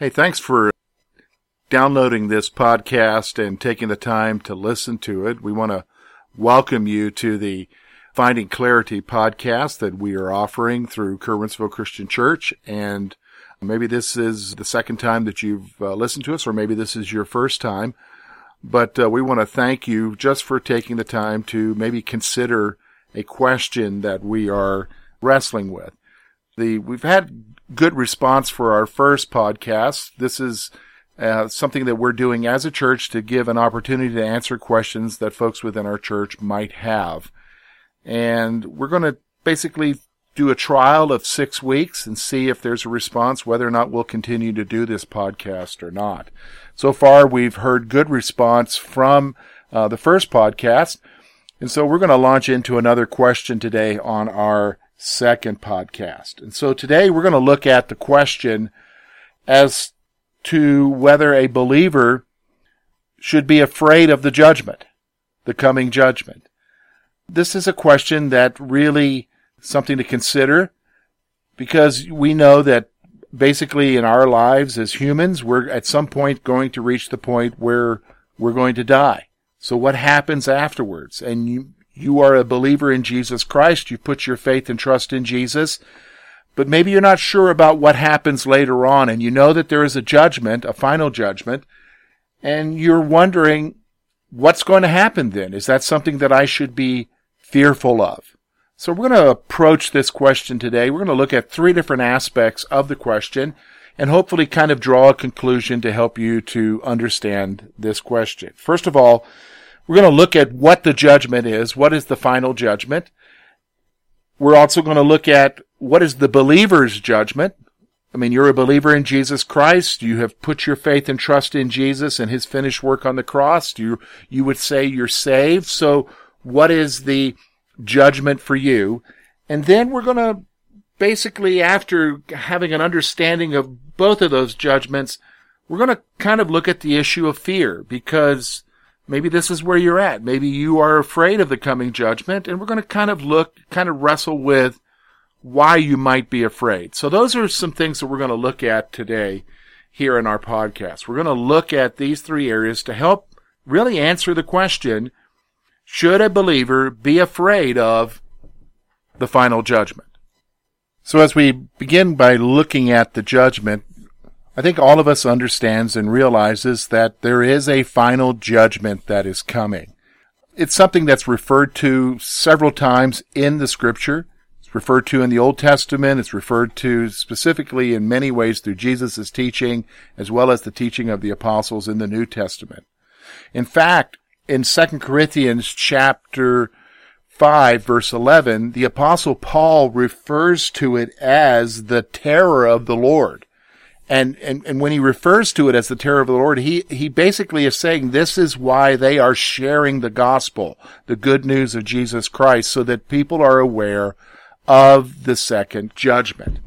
Hey, thanks for downloading this podcast and taking the time to listen to it. We want to welcome you to the Finding Clarity podcast that we are offering through Curwensville Christian Church. And maybe this is the second time that you've uh, listened to us, or maybe this is your first time. But uh, we want to thank you just for taking the time to maybe consider a question that we are wrestling with. The, we've had good response for our first podcast. This is uh, something that we're doing as a church to give an opportunity to answer questions that folks within our church might have. And we're going to basically do a trial of six weeks and see if there's a response, whether or not we'll continue to do this podcast or not. So far, we've heard good response from uh, the first podcast. And so we're going to launch into another question today on our second podcast. And so today we're going to look at the question as to whether a believer should be afraid of the judgment, the coming judgment. This is a question that really something to consider because we know that basically in our lives as humans, we're at some point going to reach the point where we're going to die. So what happens afterwards? And you, you are a believer in Jesus Christ. You put your faith and trust in Jesus. But maybe you're not sure about what happens later on and you know that there is a judgment, a final judgment, and you're wondering what's going to happen then? Is that something that I should be fearful of? So we're going to approach this question today. We're going to look at three different aspects of the question and hopefully kind of draw a conclusion to help you to understand this question. First of all, we're going to look at what the judgment is. What is the final judgment? We're also going to look at what is the believer's judgment. I mean, you're a believer in Jesus Christ. You have put your faith and trust in Jesus and his finished work on the cross. You, you would say you're saved. So what is the judgment for you? And then we're going to basically, after having an understanding of both of those judgments, we're going to kind of look at the issue of fear because Maybe this is where you're at. Maybe you are afraid of the coming judgment, and we're going to kind of look, kind of wrestle with why you might be afraid. So those are some things that we're going to look at today here in our podcast. We're going to look at these three areas to help really answer the question, should a believer be afraid of the final judgment? So as we begin by looking at the judgment, I think all of us understands and realizes that there is a final judgment that is coming. It's something that's referred to several times in the scripture. It's referred to in the Old Testament. It's referred to specifically in many ways through Jesus' teaching as well as the teaching of the apostles in the New Testament. In fact, in 2 Corinthians chapter 5 verse 11, the apostle Paul refers to it as the terror of the Lord. And, and, and when he refers to it as the terror of the Lord, he, he basically is saying this is why they are sharing the gospel, the good news of Jesus Christ, so that people are aware of the second judgment.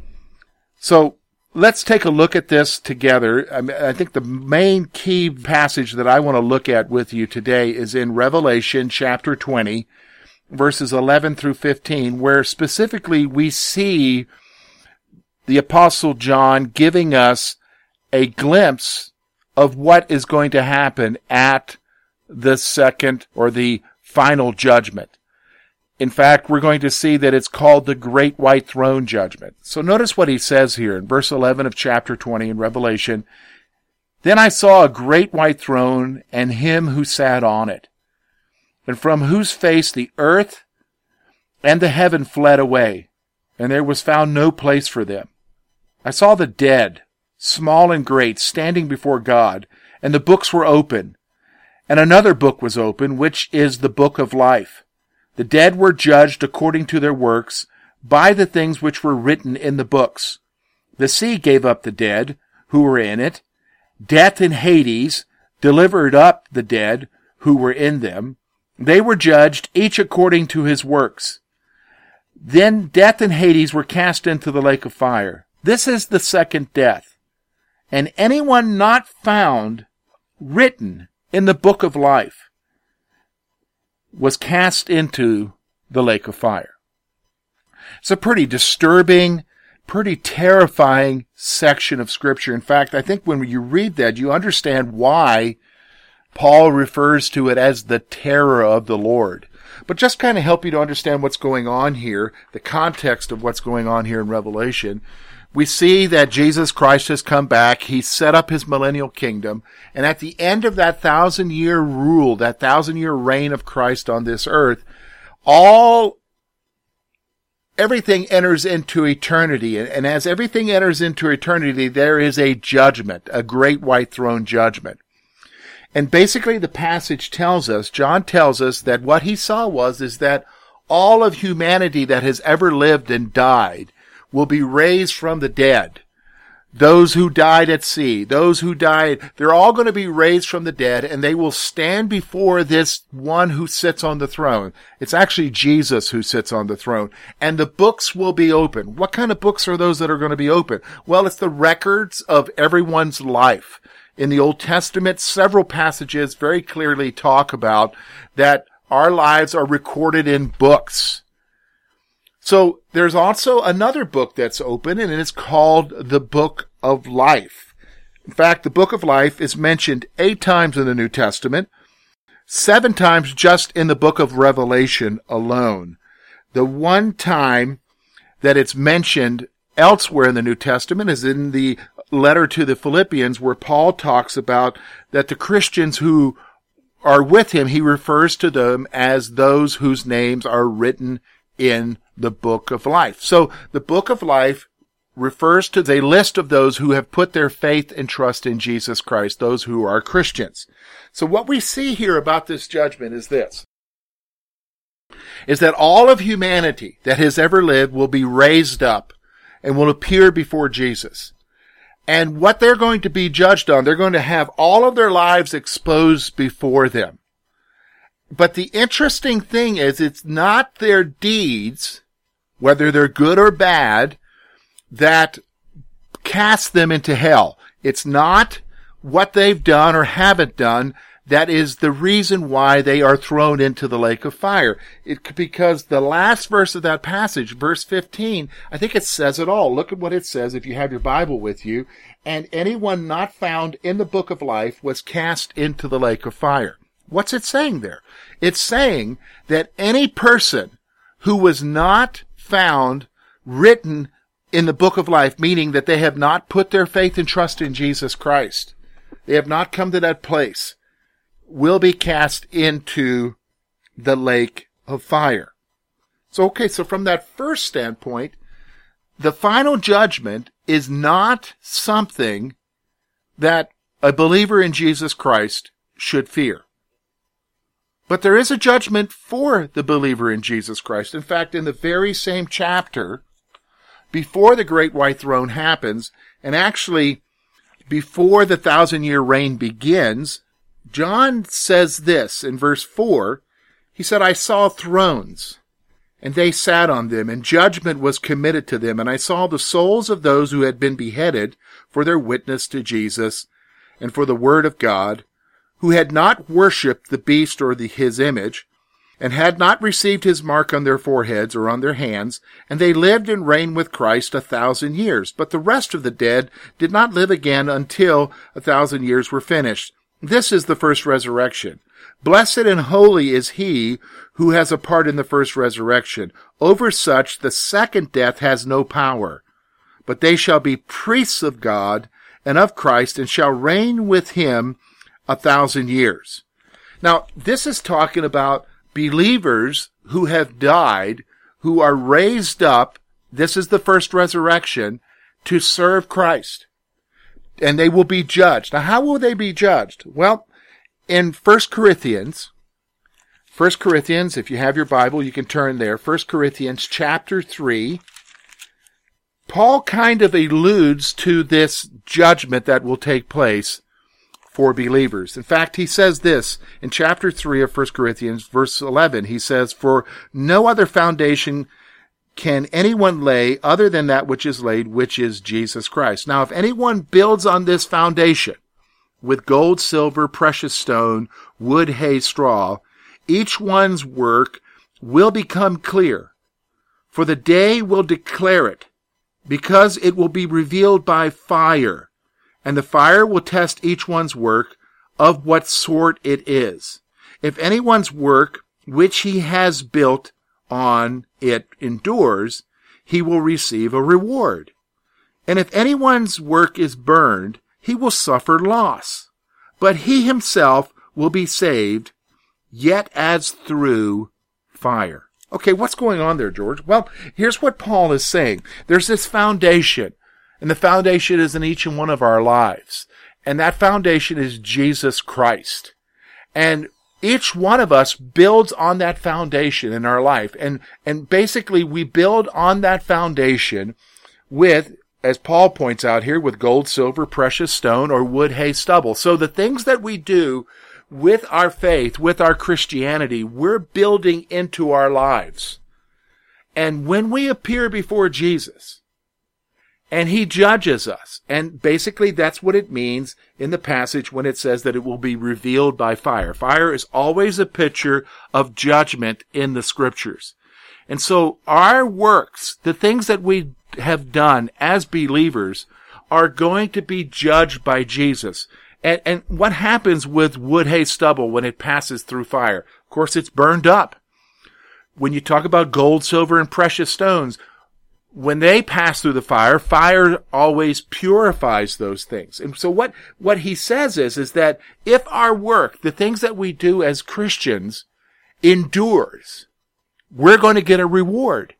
So let's take a look at this together. I, mean, I think the main key passage that I want to look at with you today is in Revelation chapter 20, verses 11 through 15, where specifically we see the apostle John giving us a glimpse of what is going to happen at the second or the final judgment. In fact, we're going to see that it's called the Great White Throne Judgment. So notice what he says here in verse 11 of chapter 20 in Revelation. Then I saw a great white throne and him who sat on it, and from whose face the earth and the heaven fled away, and there was found no place for them. I saw the dead, small and great, standing before God, and the books were open. And another book was open, which is the book of life. The dead were judged according to their works by the things which were written in the books. The sea gave up the dead who were in it. Death and Hades delivered up the dead who were in them. They were judged each according to his works. Then death and Hades were cast into the lake of fire. This is the second death. And anyone not found written in the book of life was cast into the lake of fire. It's a pretty disturbing, pretty terrifying section of scripture. In fact, I think when you read that, you understand why Paul refers to it as the terror of the Lord. But just kind of help you to understand what's going on here, the context of what's going on here in Revelation. We see that Jesus Christ has come back. He set up his millennial kingdom. And at the end of that thousand year rule, that thousand year reign of Christ on this earth, all everything enters into eternity. And, as everything enters into eternity, there is a judgment, a great white throne judgment. And basically the passage tells us, John tells us that what he saw was, is that all of humanity that has ever lived and died will be raised from the dead. Those who died at sea, those who died, they're all going to be raised from the dead and they will stand before this one who sits on the throne. It's actually Jesus who sits on the throne and the books will be open. What kind of books are those that are going to be open? Well, it's the records of everyone's life. In the Old Testament, several passages very clearly talk about that our lives are recorded in books. So there's also another book that's open and it's called the Book of Life. In fact, the Book of Life is mentioned eight times in the New Testament, seven times just in the Book of Revelation alone. The one time that it's mentioned elsewhere in the New Testament is in the letter to the Philippians where Paul talks about that the Christians who are with him, he refers to them as those whose names are written in the book of life. So the book of life refers to the list of those who have put their faith and trust in Jesus Christ, those who are Christians. So what we see here about this judgment is this. Is that all of humanity that has ever lived will be raised up and will appear before Jesus. And what they're going to be judged on, they're going to have all of their lives exposed before them. But the interesting thing is it's not their deeds, whether they're good or bad, that cast them into hell. It's not what they've done or haven't done that is the reason why they are thrown into the lake of fire. It, because the last verse of that passage, verse 15, I think it says it all. Look at what it says if you have your Bible with you. And anyone not found in the book of life was cast into the lake of fire. What's it saying there? It's saying that any person who was not found written in the book of life, meaning that they have not put their faith and trust in Jesus Christ. They have not come to that place will be cast into the lake of fire. So, okay, so from that first standpoint, the final judgment is not something that a believer in Jesus Christ should fear. But there is a judgment for the believer in Jesus Christ. In fact, in the very same chapter, before the great white throne happens, and actually before the thousand year reign begins, John says this in verse 4. He said, I saw thrones, and they sat on them, and judgment was committed to them. And I saw the souls of those who had been beheaded for their witness to Jesus and for the word of God, who had not worshipped the beast or the, his image, and had not received his mark on their foreheads or on their hands, and they lived and reigned with Christ a thousand years. But the rest of the dead did not live again until a thousand years were finished. This is the first resurrection. Blessed and holy is he who has a part in the first resurrection. Over such the second death has no power. But they shall be priests of God and of Christ and shall reign with him a thousand years. Now, this is talking about believers who have died, who are raised up. This is the first resurrection to serve Christ and they will be judged. Now, how will they be judged? Well, in 1 Corinthians, 1 Corinthians, if you have your Bible, you can turn there. 1 Corinthians chapter 3. Paul kind of alludes to this judgment that will take place for believers. In fact, he says this in chapter 3 of 1 Corinthians, verse 11. He says, For no other foundation can anyone lay other than that which is laid, which is Jesus Christ? Now, if anyone builds on this foundation with gold, silver, precious stone, wood, hay, straw, each one's work will become clear, for the day will declare it, because it will be revealed by fire, and the fire will test each one's work of what sort it is. If anyone's work which he has built on it endures, he will receive a reward. And if anyone's work is burned, he will suffer loss. But he himself will be saved, yet as through fire. Okay, what's going on there, George? Well, here's what Paul is saying. There's this foundation, and the foundation is in each and one of our lives. And that foundation is Jesus Christ. And each one of us builds on that foundation in our life. And, and basically we build on that foundation with, as Paul points out here, with gold, silver, precious stone, or wood, hay, stubble. So the things that we do with our faith, with our Christianity, we're building into our lives. And when we appear before Jesus, and he judges us. And basically that's what it means in the passage when it says that it will be revealed by fire. Fire is always a picture of judgment in the scriptures. And so our works, the things that we have done as believers are going to be judged by Jesus. And, and what happens with wood, hay, stubble when it passes through fire? Of course, it's burned up. When you talk about gold, silver, and precious stones, when they pass through the fire, fire always purifies those things. And so what, what he says is, is that if our work, the things that we do as Christians endures, we're going to get a reward.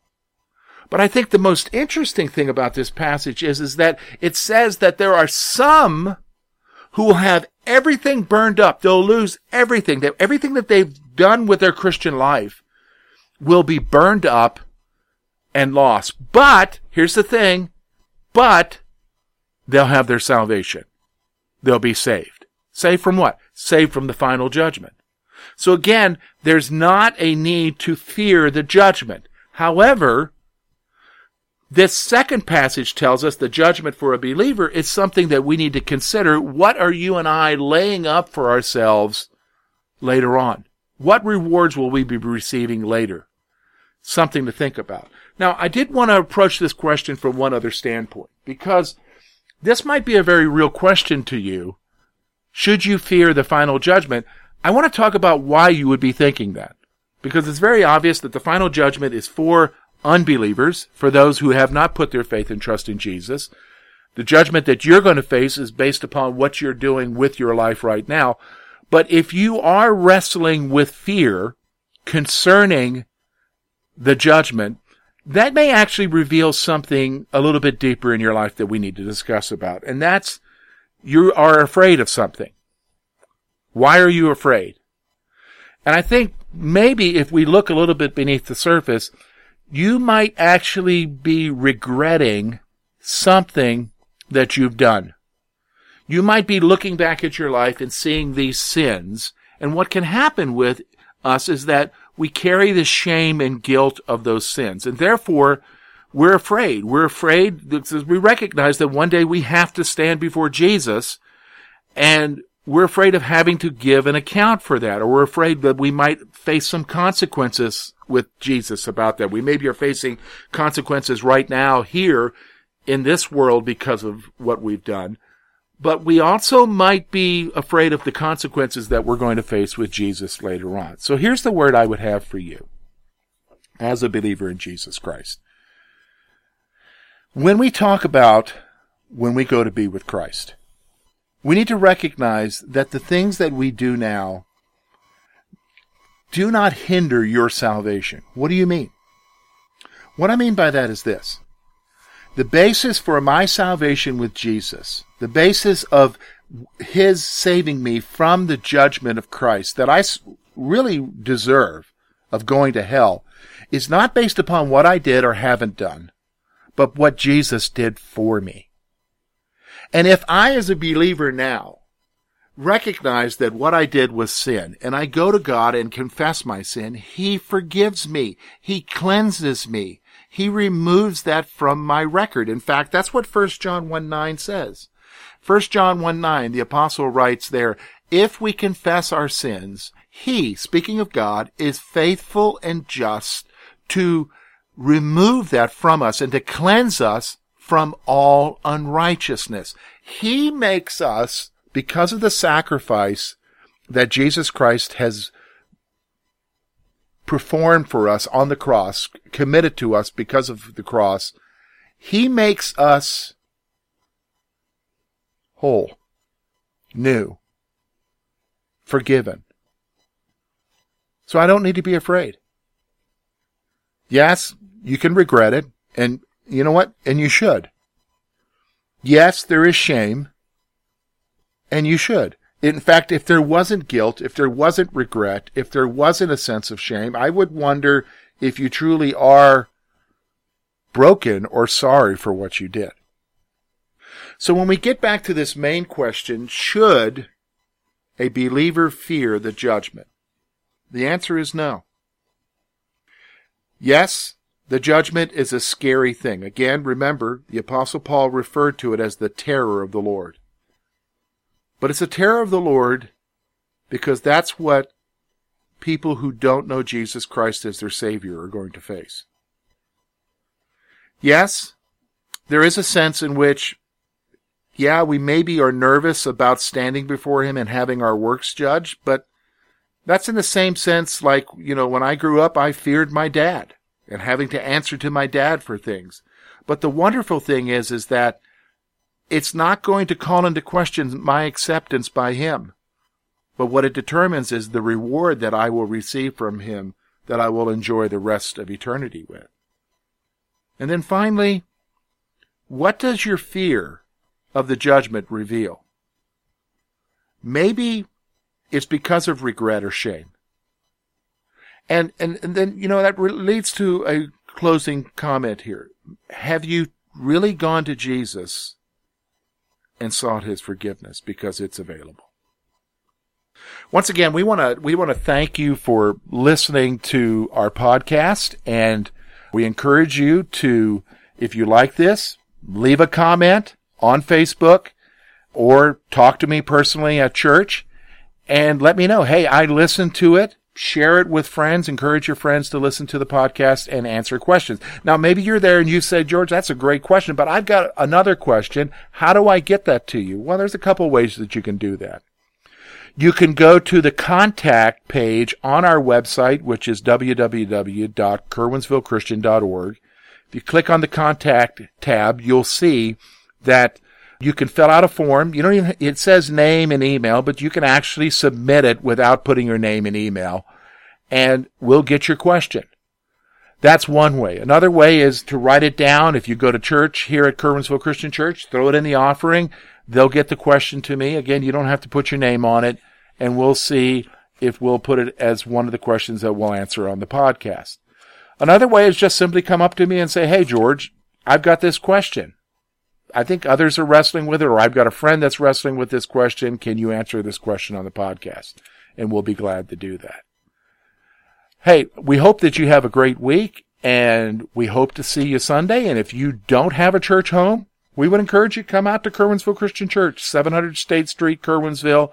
But I think the most interesting thing about this passage is, is that it says that there are some who will have everything burned up. They'll lose everything. Everything that they've done with their Christian life will be burned up and lost. But, here's the thing, but they'll have their salvation. They'll be saved. Saved from what? Saved from the final judgment. So again, there's not a need to fear the judgment. However, this second passage tells us the judgment for a believer is something that we need to consider. What are you and I laying up for ourselves later on? What rewards will we be receiving later? Something to think about. Now, I did want to approach this question from one other standpoint because this might be a very real question to you. Should you fear the final judgment? I want to talk about why you would be thinking that. Because it's very obvious that the final judgment is for unbelievers, for those who have not put their faith and trust in Jesus. The judgment that you're going to face is based upon what you're doing with your life right now. But if you are wrestling with fear concerning the judgment, that may actually reveal something a little bit deeper in your life that we need to discuss about. And that's you are afraid of something. Why are you afraid? And I think maybe if we look a little bit beneath the surface, you might actually be regretting something that you've done. You might be looking back at your life and seeing these sins. And what can happen with us is that we carry the shame and guilt of those sins. And therefore, we're afraid. We're afraid because we recognize that one day we have to stand before Jesus and we're afraid of having to give an account for that, or we're afraid that we might face some consequences with Jesus about that. We maybe are facing consequences right now here in this world because of what we've done but we also might be afraid of the consequences that we're going to face with Jesus later on. So here's the word I would have for you as a believer in Jesus Christ. When we talk about when we go to be with Christ, we need to recognize that the things that we do now do not hinder your salvation. What do you mean? What I mean by that is this. The basis for my salvation with Jesus, the basis of his saving me from the judgment of Christ that I really deserve of going to hell is not based upon what I did or haven't done, but what Jesus did for me. And if I, as a believer now, recognize that what I did was sin, and I go to God and confess my sin, He forgives me. He cleanses me he removes that from my record. In fact, that's what 1 John 1 9 says. 1 John 1 9, the apostle writes there, if we confess our sins, he, speaking of God, is faithful and just to remove that from us and to cleanse us from all unrighteousness. He makes us, because of the sacrifice that Jesus Christ has performed for us on the cross, committed to us because of the cross, He makes us whole, new, forgiven. So I don't need to be afraid. Yes, you can regret it, and you know what? And you should. Yes, there is shame, and you should. In fact, if there wasn't guilt, if there wasn't regret, if there wasn't a sense of shame, I would wonder if you truly are broken or sorry for what you did. So when we get back to this main question, should a believer fear the judgment? The answer is no. Yes, the judgment is a scary thing. Again, remember, the apostle Paul referred to it as the terror of the Lord. But it's a terror of the Lord because that's what people who don't know Jesus Christ as their Savior are going to face. Yes, there is a sense in which, yeah, we maybe are nervous about standing before Him and having our works judged, but that's in the same sense like, you know, when I grew up, I feared my dad and having to answer to my dad for things. But the wonderful thing is, is that it's not going to call into question my acceptance by him. But what it determines is the reward that I will receive from him that I will enjoy the rest of eternity with. And then finally, what does your fear of the judgment reveal? Maybe it's because of regret or shame. And, and, and then, you know, that leads to a closing comment here. Have you really gone to Jesus and sought his forgiveness because it's available. Once again, we want to we want to thank you for listening to our podcast and we encourage you to if you like this, leave a comment on Facebook or talk to me personally at church and let me know, "Hey, I listened to it share it with friends, encourage your friends to listen to the podcast and answer questions. Now, maybe you're there and you say, George, that's a great question, but I've got another question. How do I get that to you? Well, there's a couple ways that you can do that. You can go to the contact page on our website, which is www.curwensvillechristian.org. If you click on the contact tab, you'll see that you can fill out a form. You don't even, it says name and email, but you can actually submit it without putting your name and email and we'll get your question. That's one way. Another way is to write it down. If you go to church here at Curwensville Christian Church, throw it in the offering. They'll get the question to me. Again, you don't have to put your name on it and we'll see if we'll put it as one of the questions that we'll answer on the podcast. Another way is just simply come up to me and say, Hey, George, I've got this question. I think others are wrestling with it, or I've got a friend that's wrestling with this question. Can you answer this question on the podcast? And we'll be glad to do that. Hey, we hope that you have a great week and we hope to see you Sunday. And if you don't have a church home, we would encourage you to come out to Curwensville Christian Church, 700 State Street, Curwensville.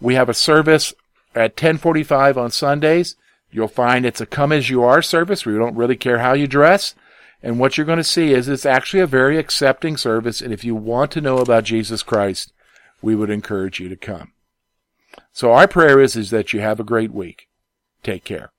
We have a service at 1045 on Sundays. You'll find it's a come as you are service. We don't really care how you dress. And what you're going to see is it's actually a very accepting service. And if you want to know about Jesus Christ, we would encourage you to come. So our prayer is, is that you have a great week. Take care.